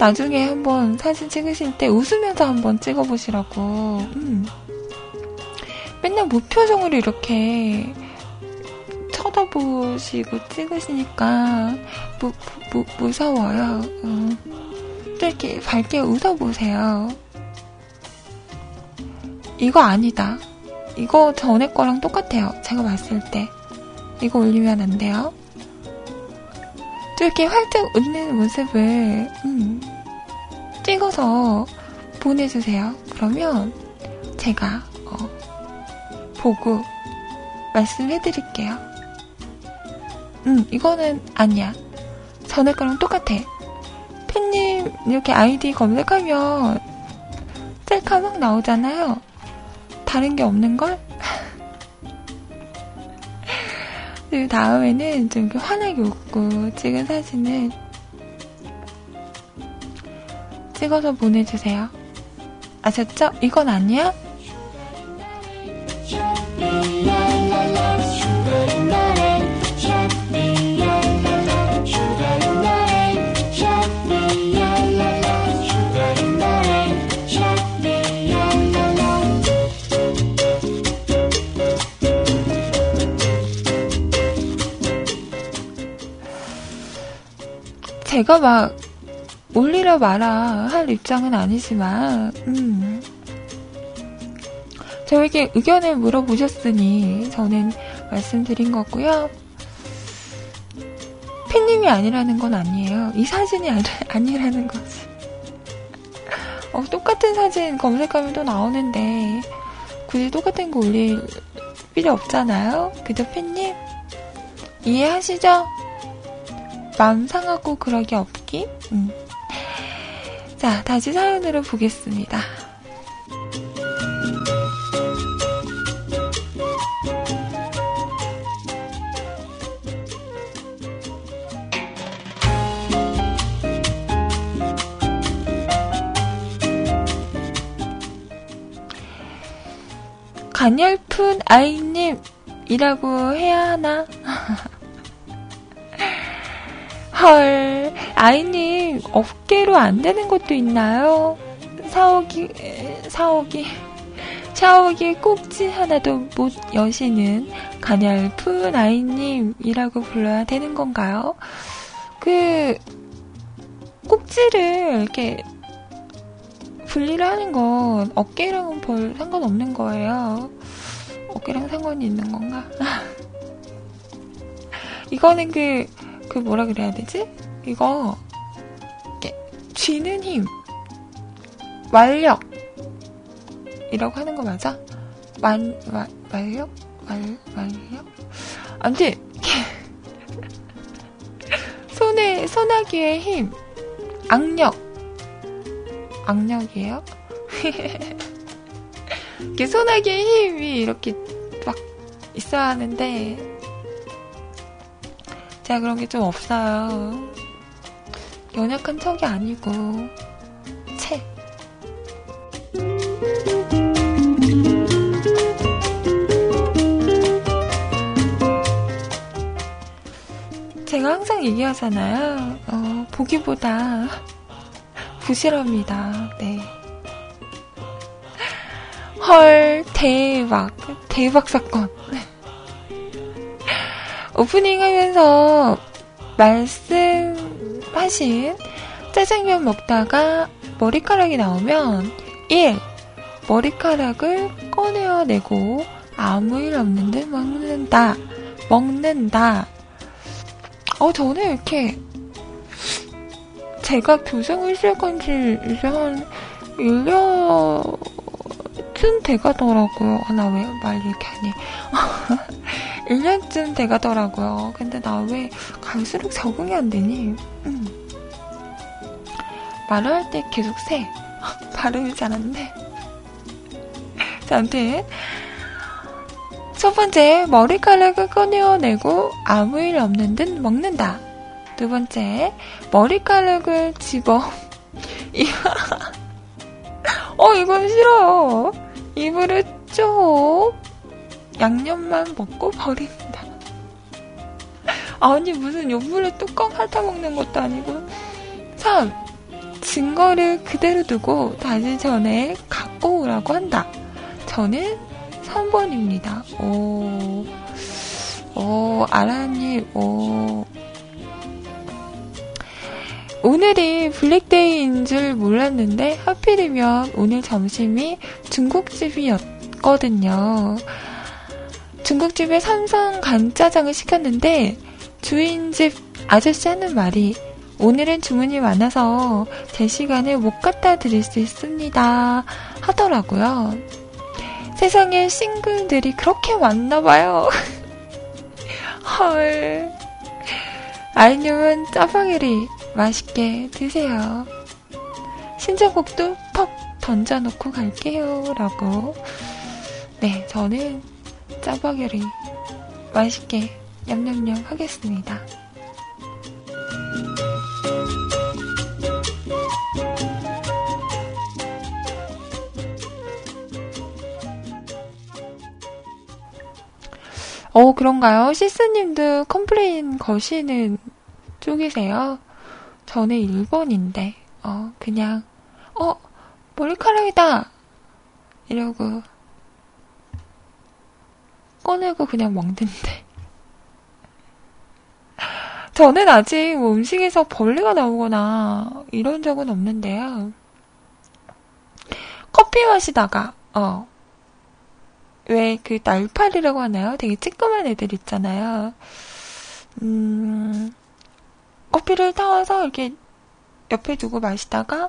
나중에 한번 사진 찍으실 때 웃으면서 한번 찍어보시라고. 음. 맨날 무표정으로 이렇게 쳐다보시고 찍으시니까 무, 무, 무서워요. 음. 또 이렇게 밝게 웃어보세요. 이거 아니다. 이거 전에 거랑 똑같아요. 제가 봤을 때. 이거 올리면 안 돼요. 또 이렇게 활짝 웃는 모습을 음, 찍어서 보내주세요. 그러면 제가 어, 보고 말씀해드릴게요. 음, 이거는 아니야. 전에 거랑 똑같아. 팬님 이렇게 아이디 검색하면 셀카 막 나오잖아요. 다른 게 없는걸? 그 [LAUGHS] 다음에는 좀 환하게 웃고 찍은 사진을 찍어서 보내주세요. 아셨죠? 이건 아니야? 제가 막 올리려 마라 할 입장은 아니지만, 음. 저에게 의견을 물어보셨으니 저는 말씀드린 거고요. 팬님이 아니라는 건 아니에요. 이 사진이 아니, 아니 라는 거지. 어, 똑같은 사진 검색하면 또 나오는데, 굳이 똑같은 거 올릴 필요 없잖아요? 그죠, 팬님? 이해하시죠? 마음 상하고 그러기 없기? 음. 자, 다시 사연으로 보겠습니다. 간열픈 아이님이라고 해야 하나? [LAUGHS] 헐, 아이님, 어깨로 안 되는 것도 있나요? 사오기, 사오기, 샤오기 꼭지 하나도 못 여시는 가냘픈 아이님이라고 불러야 되는 건가요? 그, 꼭지를 이렇게 분리를 하는 건 어깨랑은 별 상관없는 거예요. 어깨랑 상관이 있는 건가? [LAUGHS] 이거는 그, 그 뭐라 그래야 되지? 이거, 이렇게 쥐는 힘, 완력, 이라고 하는 거 맞아? 완, 완, 완력? 완, 완력? 아무튼, [LAUGHS] 손에, 소나기의 힘, 악력, 악력이에요? [LAUGHS] 이렇게 소나기의 힘이 이렇게 막 있어야 하는데, 제가 그런 게 좀 없어요. 연약한 척이 아니고, 채. 제가 항상 얘기하잖아요. 어, 보기보다 부실합니다. 네. 헐, 대박. 대박 사건. 오프닝 하면서 말씀하신 짜장면 먹다가 머리카락이 나오면 1. 머리카락을 꺼내어내고 아무 일 없는 듯 먹는다. 먹는다. 어, 저는 이렇게 제가 교생을 시작한 지 이제 한 1년쯤 돼가더라고요. 아, 나 왜 말 이렇게 하니. [LAUGHS] 1년쯤 돼가더라고요. 근데 나 왜 갈수록 적응이 안 되니? 음. 말을 할 때 계속 새. [LAUGHS] 발음이 잘 안 돼. 자, [LAUGHS] 아무튼. 첫 번째, 머리카락을 꺼내어내고 아무 일 없는 듯 먹는다. 두 번째, 머리카락을 집어. [LAUGHS] 어, 이건 싫어요. 입으로 쭉 양념만 먹고 버린다. 아니, 무슨 요물에 뚜껑 핥아 먹는 것도 아니고. 3. 증거를 그대로 두고 다시 전에 갖고 오라고 한다. 저는 3번입니다. 오, 오, 아라님, 오. 오늘이 블랙데이인 줄 몰랐는데 하필이면 오늘 점심이 중국집이었거든요. 중국집에 삼성 간짜장을 시켰는데 주인집 아저씨 하는 말이 오늘은 주문이 많아서 제 시간에 못 갖다 드릴 수 있습니다. 하더라고요. 세상에 싱글들이 그렇게 많나 봐요. [LAUGHS] 헐. 아이님은 짜파게리 맛있게 드세요. 신청곡도 퍽 던져놓고 갈게요. 라고. 네, 저는 짜파게티 맛있게 냠냠냠 하겠습니다. 어, 그런가요? 시스님도 complain 거시는 쪽이세요? 저는 1번인데, 어, 그냥, 어, 머리카락이다! 이러고, 꺼내고 그냥 먹는데. 저는 아직 뭐 음식에서 벌레가 나오거나 이런 적은 없는데요. 커피 마시다가, 어, 왜 그 날파리라고 하나요? 되게 찌끄만 애들 있잖아요. 음, 커피를 타와서 이렇게 옆에 두고 마시다가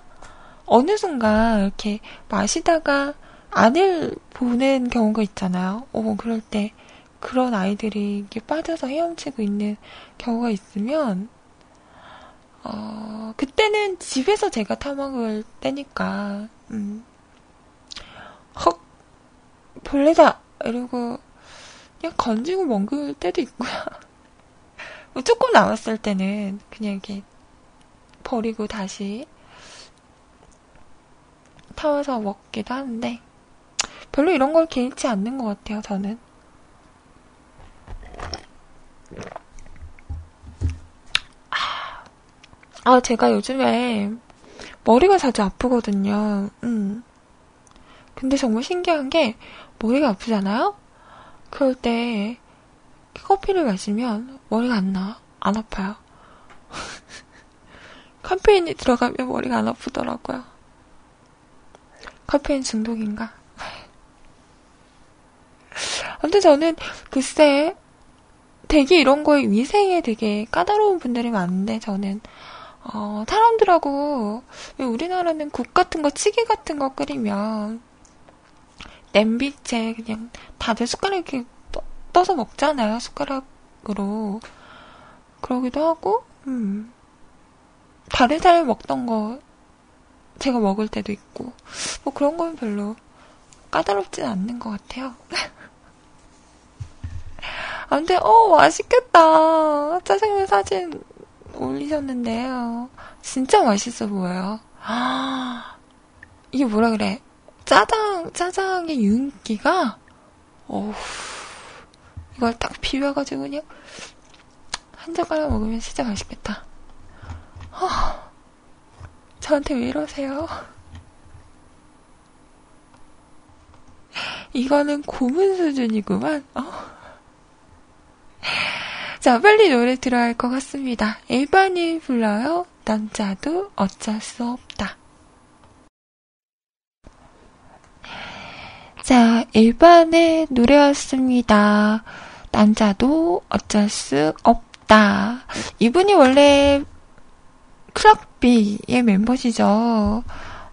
어느 순간 이렇게 마시다가 안을 보는 경우가 있잖아요. 어, 그럴 때 그런 아이들이 이렇게 빠져서 헤엄치고 있는 경우가 있으면 어, 그때는 집에서 제가 타먹을 때니까 음, 헉 벌레다 이러고 그냥 건지고 먹을 때도 있고요. [LAUGHS] 뭐 조금 남았을 때는 그냥 이렇게 버리고 다시 타와서 먹기도 하는데 별로 이런 걸 개의치 않는 것 같아요, 저는. 아, 아, 제가 요즘에 머리가 자주 아프거든요. 음. 근데 정말 신기한 게 머리가 아프잖아요? 그럴 때 커피를 마시면 머리가 안 나. 안 아파요. [LAUGHS] 카페인이 들어가면 머리가 안 아프더라고요. 카페인 중독인가? 근데 저는 글쎄 되게 이런 거에 위생에 되게 까다로운 분들이 많은데 저는 어, 사람들하고 우리나라는 국 같은 거 찌개 같은 거 끓이면 냄비째 그냥 다들 숟가락에 떠서 먹잖아요 숟가락으로 그러기도 하고 음. 다른 사람이 먹던 거 제가 먹을 때도 있고 뭐 그런 건 별로 까다롭진 않는 것 같아요. [LAUGHS] 아무튼 어 맛있겠다. 짜장면 사진 올리셨는데요. 진짜 맛있어 보여요. 아, 이게 뭐라 그래? 짜장 짜장의 윤기가 어우 이걸 딱 비벼가지고 그냥 한 젓가락 먹으면 진짜 맛있겠다. 어, 저한테 왜 이러세요? 이거는 고문 수준이구만. 어? 자, 빨리 노래 들어야 할 것 같습니다. 일반이 불러요. 남자도 어쩔 수 없다. 자, 일반의 노래였습니다. 남자도 어쩔 수 없다. 이분이 원래 크락비의 멤버시죠.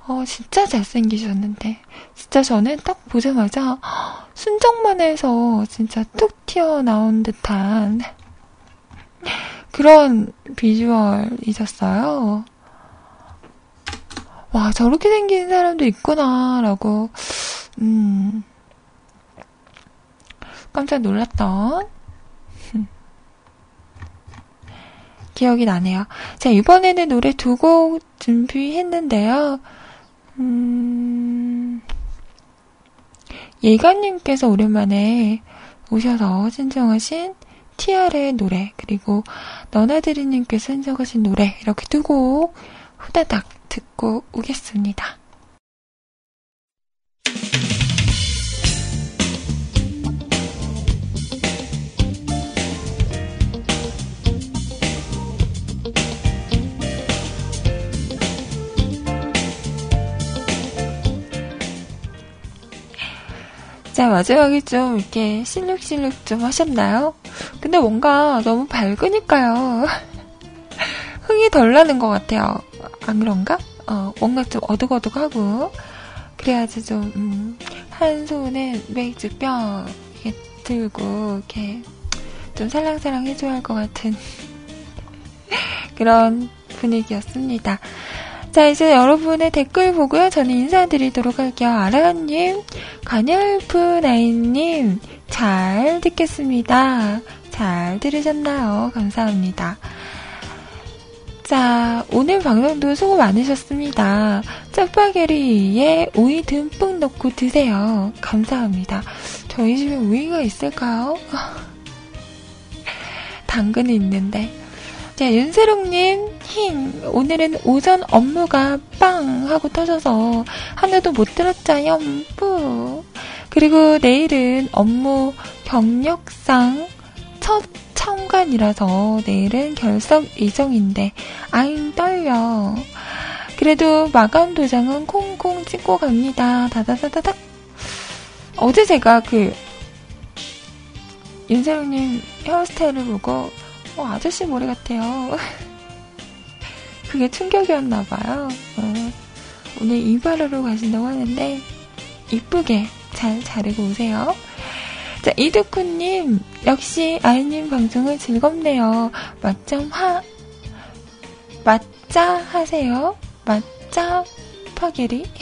어, 진짜 잘생기셨는데. 진짜 저는 딱 보자마자 순정만 해서 진짜 뚝 튀어나온 듯한 그런 비주얼이셨어요. 와, 저렇게 생긴 사람도 있구나라고, 음, 깜짝 놀랐던 [LAUGHS] 기억이 나네요. 자, 이번에는 노래 두 곡 준비했는데요. 음, 예가님께서 오랜만에 오셔서 신청하신 TR의 노래, 그리고 너나드리님께서 신청하신 노래, 이렇게 두 곡 후다닥 듣고 오겠습니다. 자, 마지막에 좀 이렇게 실룩실룩 좀 하셨나요? 근데 뭔가 너무 밝으니까요. [LAUGHS] 흥이 덜 나는 것 같아요. 안 그런가? 어, 뭔가 좀 어둑어둑하고, 그래야지 좀, 음, 한 손에 맥주병, 이렇게 들고, 이렇게, 좀 살랑살랑 해줘야 할 것 같은, [LAUGHS] 그런 분위기였습니다. 자, 이제 여러분의 댓글 보고요. 저는 인사드리도록 할게요. 아라님, 가녀프나인님, 잘 듣겠습니다. 잘 들으셨나요? 감사합니다. 자, 오늘 방송도 수고 많으셨습니다. 짜파게리에 오이 듬뿍 넣고 드세요. 감사합니다. 저희 집에 오이가 있을까요? [LAUGHS] 당근이 있는데. 자, 윤세롱님, 힝. 오늘은 오전 업무가 빵! 하고 터져서 하나도 못 들었자요, 뿌. 그리고 내일은 업무 경력상 첫 참관이라서 내일은 결석 예정인데, 아잉, 떨려. 그래도 마감 도장은 콩콩 찍고 갑니다. 다다다다닥. 어제 제가 그, 윤세롱님 헤어스타일을 보고, 어, 아저씨 머리 같아요. 그게 충격이었나봐요. 어, 오늘 이발하러 가신다고 하는데, 이쁘게 잘 자르고 오세요. 자, 이두쿠님, 역시 아이님 방송은 즐겁네요. 맛점 하, 맛자 하세요. 맛자 파게리. [LAUGHS]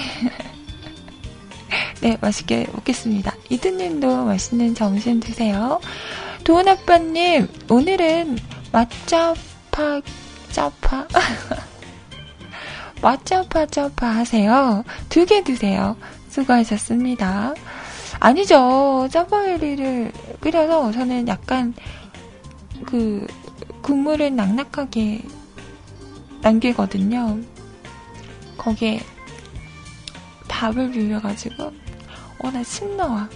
네, 맛있게 먹겠습니다. 이두님도 맛있는 점심 드세요. 도은아빠님, 오늘은 맛짜파, 짜파, 맛짜파, 짜파 하세요. 두 개 드세요. 수고하셨습니다. 아니죠. 짜파게리를 끓여서 저는 약간 그 국물을 낙낙하게 남기거든요. 거기에 밥을 비벼가지고 어나침 나와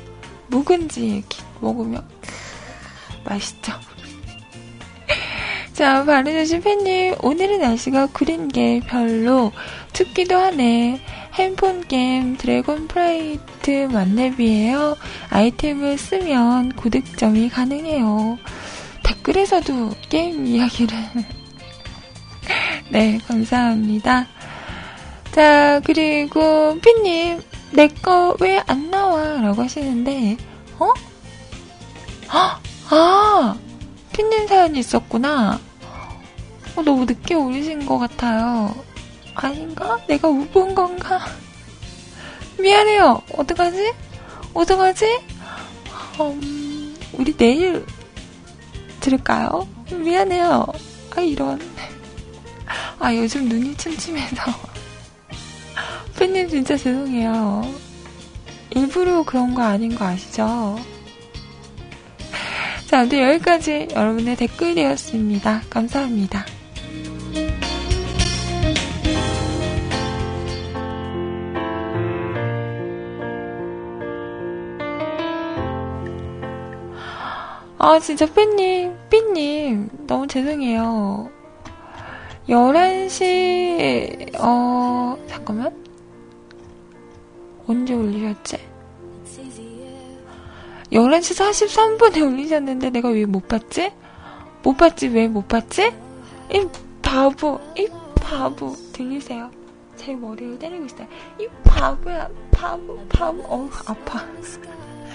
묵은지 이렇게 먹으면 맛있죠. 자, 바르주신 팬님, 오늘은 날씨가 구린 게 별로 춥기도 하네. 핸폰 게임 Dragon Flight 만렙이에요. 아이템을 쓰면 고득점이 가능해요. 댓글에서도 게임 이야기를. [LAUGHS] 네, 감사합니다. 자, 그리고 삐님, 내 거 왜 안 나와? 라고 하시는데, 어? 아! 핀님 사연이 있었구나. 어, 너무 늦게 올리신 것 같아요. 아닌가? 내가 못본 건가? 미안해요. 어떡하지? 어떡하지? 음, 우리 내일 들을까요? 미안해요. 아, 이런. 아, 요즘 눈이 침침해서. 팬님 진짜 죄송해요. 일부러 그런 거 아닌 거 아시죠? 자, 아무튼 여기까지 여러분의 댓글이었습니다. 감사합니다. 아, 진짜 삐님, 삐님, 너무 죄송해요. 11시, 어, 잠깐만. 언제 올리셨지? 11시 43분에 올리셨는데 내가 왜 못 봤지? 못 봤지? 왜 못 봤지? 이 바보, 이 바보. 들리세요? 제 머리를 때리고 있어요. 이 바보야, 바보, 바보. 어우, 아파.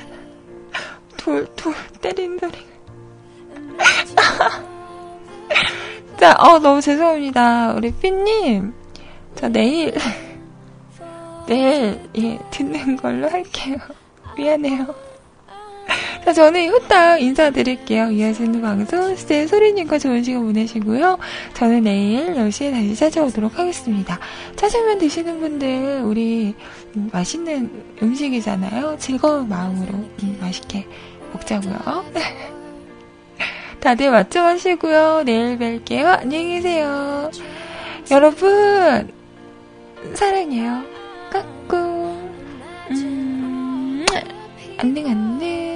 [LAUGHS] 돌, 돌 때리는 소리가. [LAUGHS] 자, 어, 너무 죄송합니다. 우리 삐님. 자, 내일, [LAUGHS] 내일, 예, 듣는 걸로 할게요. 미안해요. 자, 저는 후딱 인사드릴게요. 이하시는 방송, 스테 소리님과 좋은 시간 보내시고요. 저는 내일 10시에 다시 찾아오도록 하겠습니다. 찾으면 드시는 분들, 우리, 음, 맛있는 음식이잖아요. 즐거운 마음으로, 음, 맛있게 먹자고요. [LAUGHS] 다들 맞춰 하시고요. 내일 뵐게요. 안녕히 계세요. 여러분, 사랑해요. 까꿍. 음, 안녕, 안녕.